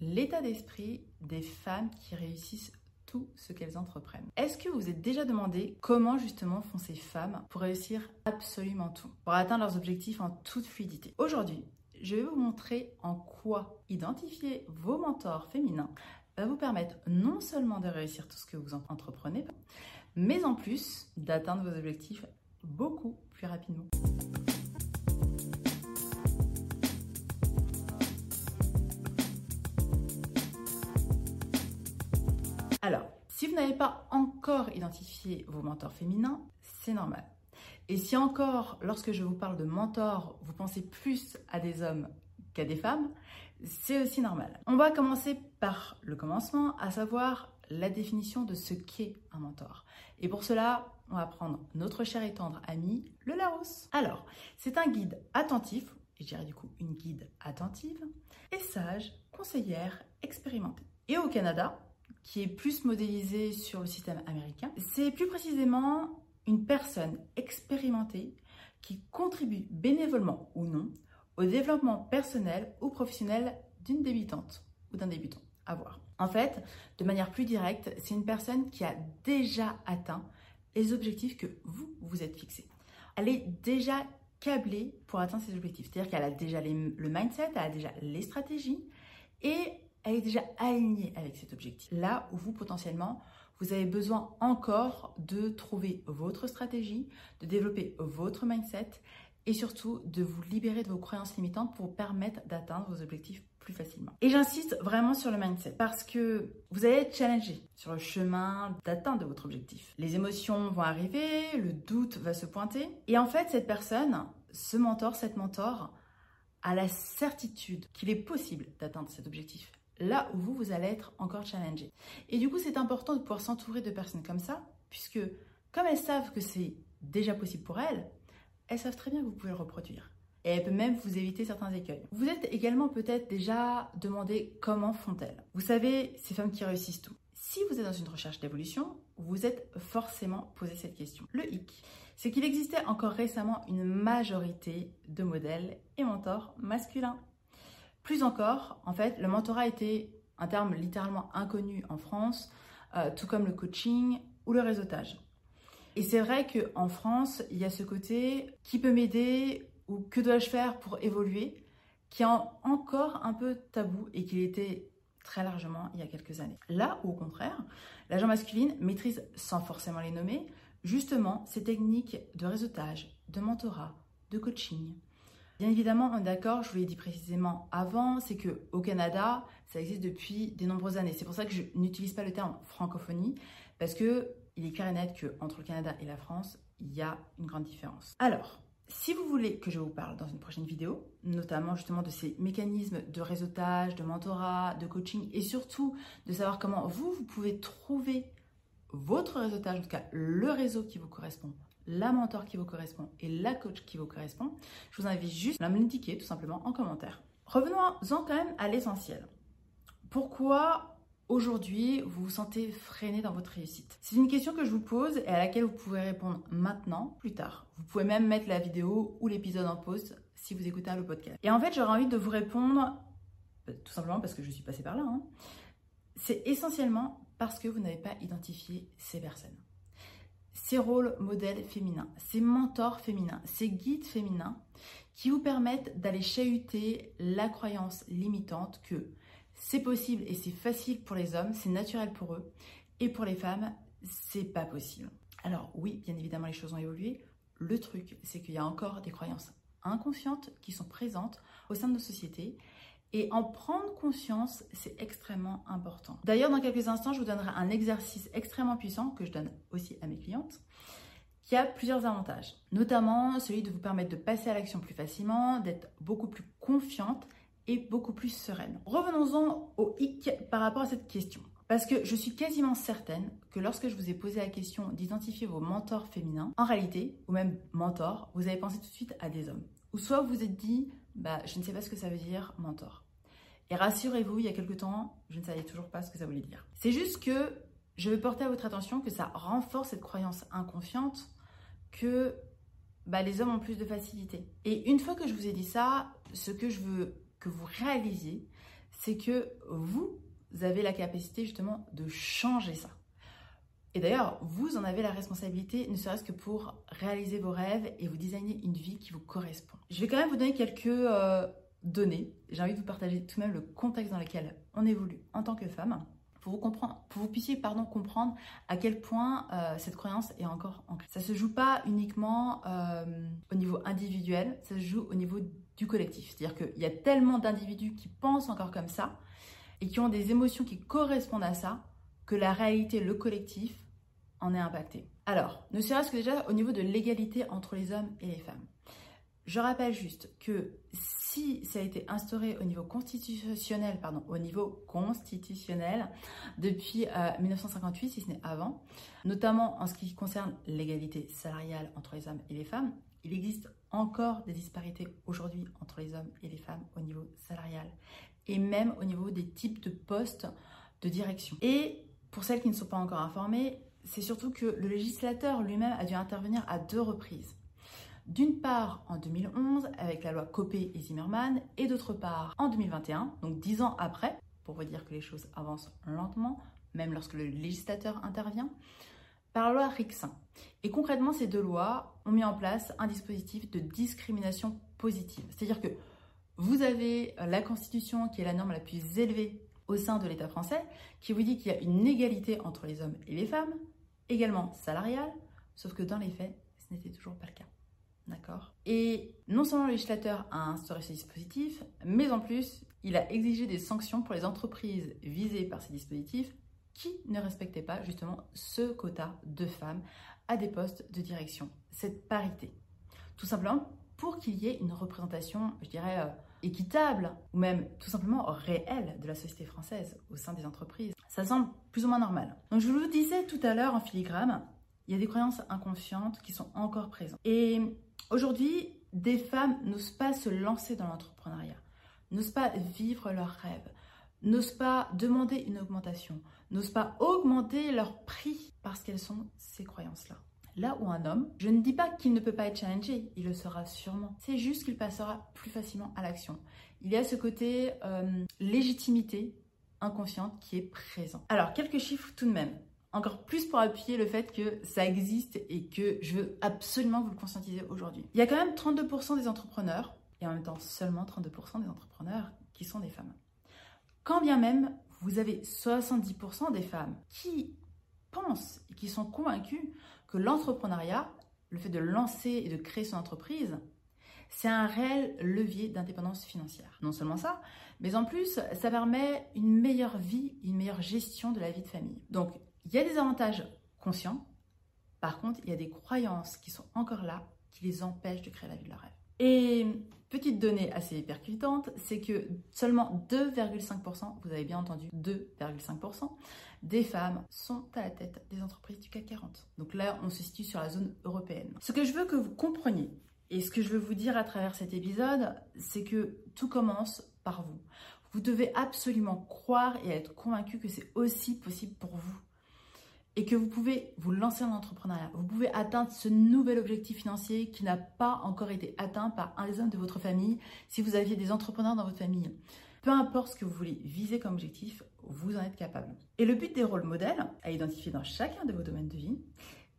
l'état d'esprit des femmes qui réussissent tout ce qu'elles entreprennent. Est-ce que vous vous êtes déjà demandé comment justement font ces femmes pour réussir absolument tout, pour atteindre leurs objectifs en toute fluidité? Aujourd'hui, je vais vous montrer en quoi identifier vos mentors féminins va vous permettre non seulement de réussir tout ce que vous entreprenez, mais en plus d'atteindre vos objectifs beaucoup plus rapidement. Alors, si vous n'avez pas encore identifié vos mentors féminins, c'est normal. Et si encore, lorsque je vous parle de mentors, vous pensez plus à des hommes qu'à des femmes, c'est aussi normal. On va commencer par le commencement, à savoir la définition de ce qu'est un mentor. Et pour cela, on va prendre notre cher et tendre ami, le Larousse. Alors, c'est un guide attentif, et je dirais du coup une guide attentive, et sage, conseillère, expérimentée. Et au Canada, qui est plus modélisé sur le système américain. C'est plus précisément une personne expérimentée qui contribue bénévolement ou non au développement personnel ou professionnel d'une débutante ou d'un débutant. À voir. En fait, de manière plus directe, c'est une personne qui a déjà atteint les objectifs que vous vous êtes fixés. Elle est déjà câblée pour atteindre ses objectifs. C'est-à-dire qu'elle a déjà le mindset, elle a déjà les stratégies et elle est déjà alignée avec cet objectif. Là où vous, potentiellement, vous avez besoin encore de trouver votre stratégie, de développer votre mindset et surtout de vous libérer de vos croyances limitantes pour permettre d'atteindre vos objectifs plus facilement. Et j'insiste vraiment sur le mindset parce que vous allez être challengé sur le chemin d'atteinte de votre objectif. Les émotions vont arriver, le doute va se pointer et en fait cette personne, ce mentor, cette mentor, a la certitude qu'il est possible d'atteindre cet objectif là où vous, vous allez être encore challengé. Et du coup, c'est important de pouvoir s'entourer de personnes comme ça, puisque comme elles savent que c'est déjà possible pour elles, elles savent très bien que vous pouvez le reproduire. Et elles peuvent même vous éviter certains écueils. Vous êtes également peut-être déjà demandé comment font-elles. Vous savez, ces femmes qui réussissent tout. Si vous êtes dans une recherche d'évolution, vous êtes forcément posé cette question. Le hic, c'est qu'il existait encore récemment une majorité de modèles et mentors masculins. Plus encore, en fait, le mentorat était un terme littéralement inconnu en France, euh, tout comme le coaching ou le réseautage. Et c'est vrai qu'en France, il y a ce côté qui peut m'aider ou que dois-je faire pour évoluer, qui est encore un peu tabou et qui était très largement il y a quelques années. Là au contraire, l'agent masculine maîtrise sans forcément les nommer justement ces techniques de réseautage, de mentorat, de coaching, Bien évidemment, d'accord, je vous l'ai dit précisément avant, c'est que au Canada, ça existe depuis de nombreuses années. C'est pour ça que je n'utilise pas le terme francophonie, parce que il est clair et net qu'entre le Canada et la France, il y a une grande différence. Alors, si vous voulez que je vous parle dans une prochaine vidéo, notamment justement de ces mécanismes de réseautage, de mentorat, de coaching, et surtout de savoir comment vous, vous pouvez trouver votre réseautage, en tout cas le réseau qui vous correspond la mentor qui vous correspond et la coach qui vous correspond, je vous invite juste à me l'indiquer tout simplement en commentaire. Revenons-en quand même à l'essentiel. Pourquoi aujourd'hui vous vous sentez freiné dans votre réussite? C'est une question que je vous pose et à laquelle vous pouvez répondre maintenant, plus tard. Vous pouvez même mettre la vidéo ou l'épisode en pause si vous écoutez le podcast. Et en fait, j'aurais envie de vous répondre, bah, tout simplement parce que je suis passée par là, hein. c'est essentiellement parce que vous n'avez pas identifié ces personnes ces rôles modèles féminins, ces mentors féminins, ces guides féminins qui vous permettent d'aller chahuter la croyance limitante que c'est possible et c'est facile pour les hommes, c'est naturel pour eux, et pour les femmes, c'est pas possible. Alors oui, bien évidemment, les choses ont évolué. Le truc, c'est qu'il y a encore des croyances inconscientes qui sont présentes au sein de nos sociétés et en prendre conscience, c'est extrêmement important. D'ailleurs, dans quelques instants, je vous donnerai un exercice extrêmement puissant que je donne aussi à mes clientes qui a plusieurs avantages, notamment celui de vous permettre de passer à l'action plus facilement, d'être beaucoup plus confiante et beaucoup plus sereine. Revenons-en au hic par rapport à cette question. Parce que je suis quasiment certaine que lorsque je vous ai posé la question d'identifier vos mentors féminins, en réalité, ou même mentors, vous avez pensé tout de suite à des hommes. Ou soit vous vous êtes dit, bah, je ne sais pas ce que ça veut dire mentor. Et rassurez-vous, il y a quelque temps, je ne savais toujours pas ce que ça voulait dire. C'est juste que je veux porter à votre attention que ça renforce cette croyance inconsciente que bah, les hommes ont plus de facilité. Et une fois que je vous ai dit ça, ce que je veux que vous réalisiez, c'est que vous avez la capacité justement de changer ça. Et d'ailleurs, vous en avez la responsabilité, ne serait-ce que pour réaliser vos rêves et vous designer une vie qui vous correspond. Je vais quand même vous donner quelques euh, données. J'ai envie de vous partager tout de même le contexte dans lequel on évolue en tant que femme pour vous, vous puissiez pardon, comprendre à quel point euh, cette croyance est encore ancrée. Ça se joue pas uniquement euh, au niveau individuel, ça se joue au niveau du collectif. C'est-à-dire qu'il y a tellement d'individus qui pensent encore comme ça et qui ont des émotions qui correspondent à ça que la réalité, le collectif, en est impacté. Alors, ne serait-ce que déjà au niveau de l'égalité entre les hommes et les femmes. Je rappelle juste que si ça a été instauré au niveau constitutionnel, pardon, au niveau constitutionnel depuis 1958, euh, si ce n'est avant, notamment en ce qui concerne l'égalité salariale entre les hommes et les femmes, il existe encore des disparités aujourd'hui entre les hommes et les femmes au niveau salarial et même au niveau des types de postes de direction. Et pour celles qui ne sont pas encore informées, c'est surtout que le législateur lui-même a dû intervenir à deux reprises. D'une part en 2011 avec la loi Copé et Zimmermann et d'autre part en 2021, donc dix ans après, pour vous dire que les choses avancent lentement, même lorsque le législateur intervient, par la loi Rixin. Et concrètement, ces deux lois ont mis en place un dispositif de discrimination positive. C'est-à-dire que vous avez la Constitution qui est la norme la plus élevée au sein de l'État français, qui vous dit qu'il y a une égalité entre les hommes et les femmes, également salariale, sauf que dans les faits, ce n'était toujours pas le cas. D'accord? Et non seulement le législateur a instauré ce dispositif, mais en plus, il a exigé des sanctions pour les entreprises visées par ces dispositifs qui ne respectaient pas justement ce quota de femmes à des postes de direction, cette parité. Tout simplement pour qu'il y ait une représentation, je dirais, euh, équitable ou même tout simplement réelle de la société française au sein des entreprises. Ça semble plus ou moins normal. Donc je vous le disais tout à l'heure en filigrane, il y a des croyances inconscientes qui sont encore présentes. Et aujourd'hui, des femmes n'osent pas se lancer dans l'entrepreneuriat, n'osent pas vivre leurs rêves, n'osent pas demander une augmentation, n'osent pas augmenter leur prix parce qu'elles sont ces croyances-là. Là où un homme, je ne dis pas qu'il ne peut pas être challengé, il le sera sûrement. C'est juste qu'il passera plus facilement à l'action. Il y a ce côté euh, légitimité inconsciente qui est présent. Alors, quelques chiffres tout de même. Encore plus pour appuyer le fait que ça existe et que je veux absolument vous le conscientiser aujourd'hui. Il y a quand même 32% des entrepreneurs, et en même temps seulement 32% des entrepreneurs qui sont des femmes. Quand bien même vous avez 70% des femmes qui pensent et qui sont convaincus que l'entrepreneuriat, le fait de lancer et de créer son entreprise, c'est un réel levier d'indépendance financière. Non seulement ça, mais en plus, ça permet une meilleure vie, une meilleure gestion de la vie de famille. Donc, il y a des avantages conscients. Par contre, il y a des croyances qui sont encore là, qui les empêchent de créer la vie de leur rêve. Et petite donnée assez percutante, c'est que seulement 2,5%, vous avez bien entendu 2,5%, des femmes sont à la tête des entreprises du CAC 40. Donc là, on se situe sur la zone européenne. Ce que je veux que vous compreniez, et ce que je veux vous dire à travers cet épisode, c'est que tout commence par vous. Vous devez absolument croire et être convaincu que c'est aussi possible pour vous et que vous pouvez vous lancer en entrepreneuriat. Vous pouvez atteindre ce nouvel objectif financier qui n'a pas encore été atteint par un des hommes de votre famille si vous aviez des entrepreneurs dans votre famille. Peu importe ce que vous voulez viser comme objectif, vous en êtes capable. Et le but des rôles modèles, à identifier dans chacun de vos domaines de vie,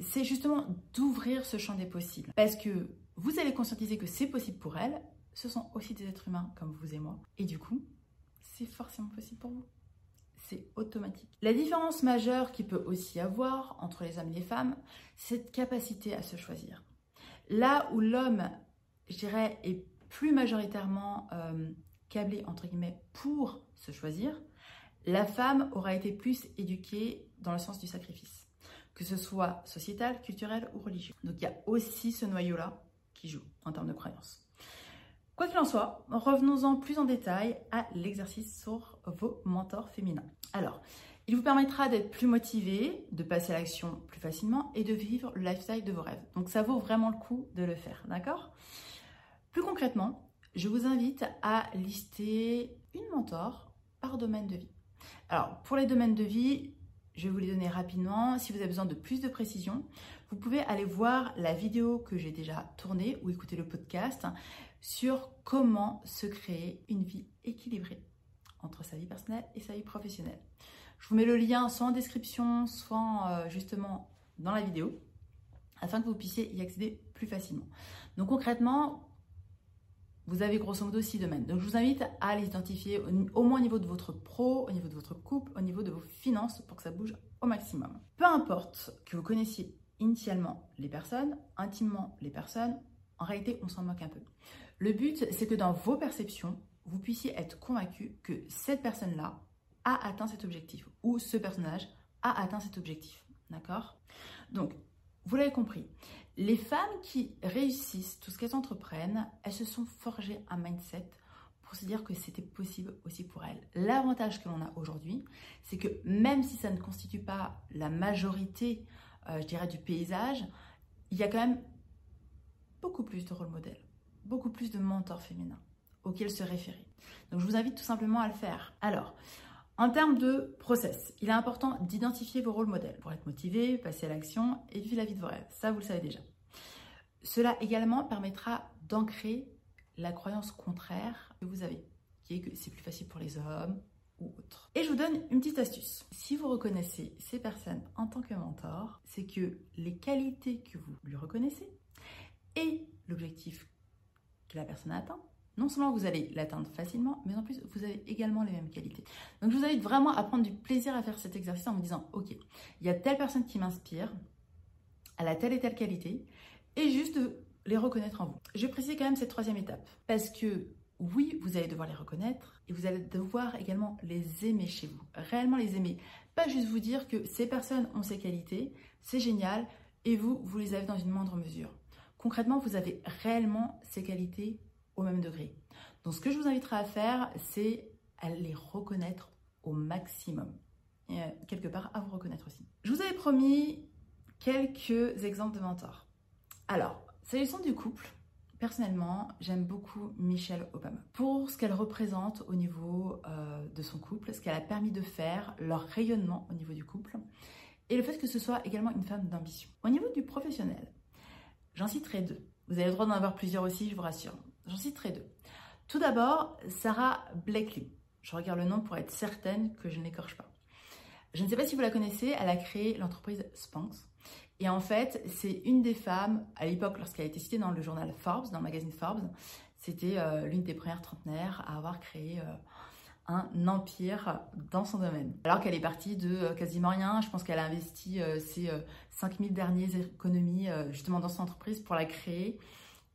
c'est justement d'ouvrir ce champ des possibles. Parce que vous allez conscientiser que c'est possible pour elles, ce sont aussi des êtres humains comme vous et moi. Et du coup, c'est forcément possible pour vous. C'est automatique. La différence majeure qu'il peut aussi avoir entre les hommes et les femmes, c'est cette capacité à se choisir. Là où l'homme, je dirais, est plus majoritairement euh, câblé, entre guillemets, pour se choisir, la femme aura été plus éduquée dans le sens du sacrifice, que ce soit sociétal, culturel ou religieux. Donc il y a aussi ce noyau-là qui joue en termes de croyances. Quoi qu'il en soit, revenons-en plus en détail à l'exercice sur vos mentors féminins. Alors, il vous permettra d'être plus motivé, de passer à l'action plus facilement et de vivre le lifestyle de vos rêves. Donc ça vaut vraiment le coup de le faire, d'accord? Plus concrètement, je vous invite à lister une mentor par domaine de vie. Alors, pour les domaines de vie, je vais vous les donner rapidement. Si vous avez besoin de plus de précision, vous pouvez aller voir la vidéo que j'ai déjà tournée ou écouter le podcast sur comment se créer une vie équilibrée entre sa vie personnelle et sa vie professionnelle. Je vous mets le lien soit en description, soit euh, justement dans la vidéo, afin que vous puissiez y accéder plus facilement. Donc concrètement, vous avez grosso modo six domaines. Donc je vous invite à les identifier au, moins au niveau de votre pro, au niveau de votre couple, au niveau de vos finances pour que ça bouge au maximum. Peu importe que vous connaissiez initialement les personnes, intimement les personnes, en réalité on s'en moque un peu. Le but c'est que dans vos perceptions, vous puissiez être convaincu que cette personne-là a atteint cet objectif ou ce personnage a atteint cet objectif. D'accord? Donc, vous l'avez compris, les femmes qui réussissent tout ce qu'elles entreprennent, elles se sont forgées un mindset pour se dire que c'était possible aussi pour elles. L'avantage que l'on a aujourd'hui, c'est que même si ça ne constitue pas la majorité, euh, je dirais, du paysage, il y a quand même beaucoup plus de rôle modèles, beaucoup plus de mentors féminins auxquels se référer. Donc je vous invite tout simplement à le faire. Alors, en termes de process, il est important d'identifier vos rôles modèles pour être motivé, passer à l'action et vivre la vie de vos rêves. Ça, vous le savez déjà. Cela également permettra d'ancrer la croyance contraire que vous avez, qui est que c'est plus facile pour les hommes ou autres. Et je vous donne une petite astuce. Si vous reconnaissez ces personnes en tant que mentor, c'est que les qualités que vous lui reconnaissez et l'objectif que la personne atteint non seulement vous allez l'atteindre facilement, mais en plus vous avez également les mêmes qualités. Donc je vous invite vraiment à prendre du plaisir à faire cet exercice en vous disant, ok, il y a telle personne qui m'inspire, elle a telle et telle qualité, et juste de les reconnaître en vous. Je vais préciser quand même cette troisième étape, parce que oui, vous allez devoir les reconnaître, et vous allez devoir également les aimer chez vous, réellement les aimer. Pas juste vous dire que ces personnes ont ces qualités, c'est génial, et vous, vous les avez dans une moindre mesure. Concrètement, vous avez réellement ces qualités au même degré. Donc ce que je vous inviterai à faire, c'est à les reconnaître au maximum. Et euh, quelque part, à vous reconnaître aussi. Je vous avais promis quelques exemples de mentors. Alors, s'agissant du couple, personnellement, j'aime beaucoup Michelle Obama. Pour ce qu'elle représente au niveau euh, de son couple, ce qu'elle a permis de faire, leur rayonnement au niveau du couple, et le fait que ce soit également une femme d'ambition. Au niveau du professionnel, j'en citerai deux. Vous avez le droit d'en avoir plusieurs aussi, je vous rassure. J'en citerai deux. Tout d'abord, Sarah Blakely. Je regarde le nom pour être certaine que je ne l'écorche pas. Je ne sais pas si vous la connaissez, elle a créé l'entreprise Spanx. Et en fait, c'est une des femmes, à l'époque, lorsqu'elle a été citée dans le journal Forbes, dans le magazine Forbes, c'était euh, l'une des premières trentenaires à avoir créé euh, un empire dans son domaine. Alors qu'elle est partie de euh, quasiment rien, je pense qu'elle a investi ses 5000 dernières économies justement dans son entreprise pour la créer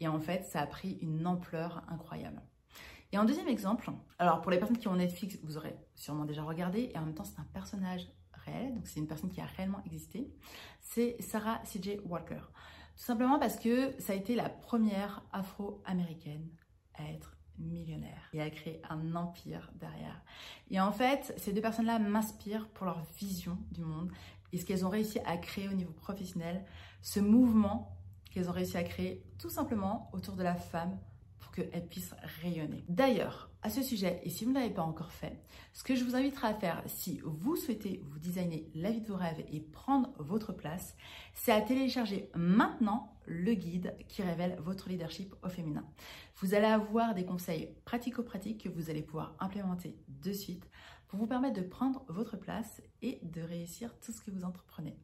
et en fait, ça a pris une ampleur incroyable. Et en deuxième exemple, alors pour les personnes qui ont Netflix, vous aurez sûrement déjà regardé, et en même temps c'est un personnage réel, donc c'est une personne qui a réellement existé, c'est Sarah C.J. Walker. Tout simplement parce que ça a été la première afro-américaine à être millionnaire et à créer un empire derrière. Et en fait, ces deux personnes-là m'inspirent pour leur vision du monde et ce qu'elles ont réussi à créer au niveau professionnel, ce mouvement qu'elles ont réussi à créer tout simplement autour de la femme pour qu'elle puisse rayonner. D'ailleurs, à ce sujet, et si vous ne l'avez pas encore fait, ce que je vous inviterai à faire si vous souhaitez vous designer la vie de vos rêves et prendre votre place, c'est à télécharger maintenant le guide qui révèle votre leadership au féminin. Vous allez avoir des conseils pratico-pratiques que vous allez pouvoir implémenter de suite pour vous permettre de prendre votre place et de réussir tout ce que vous entreprenez.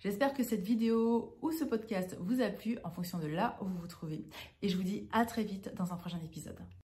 J'espère que cette vidéo ou ce podcast vous a plu en fonction de là où vous vous trouvez. Et je vous dis à très vite dans un prochain épisode.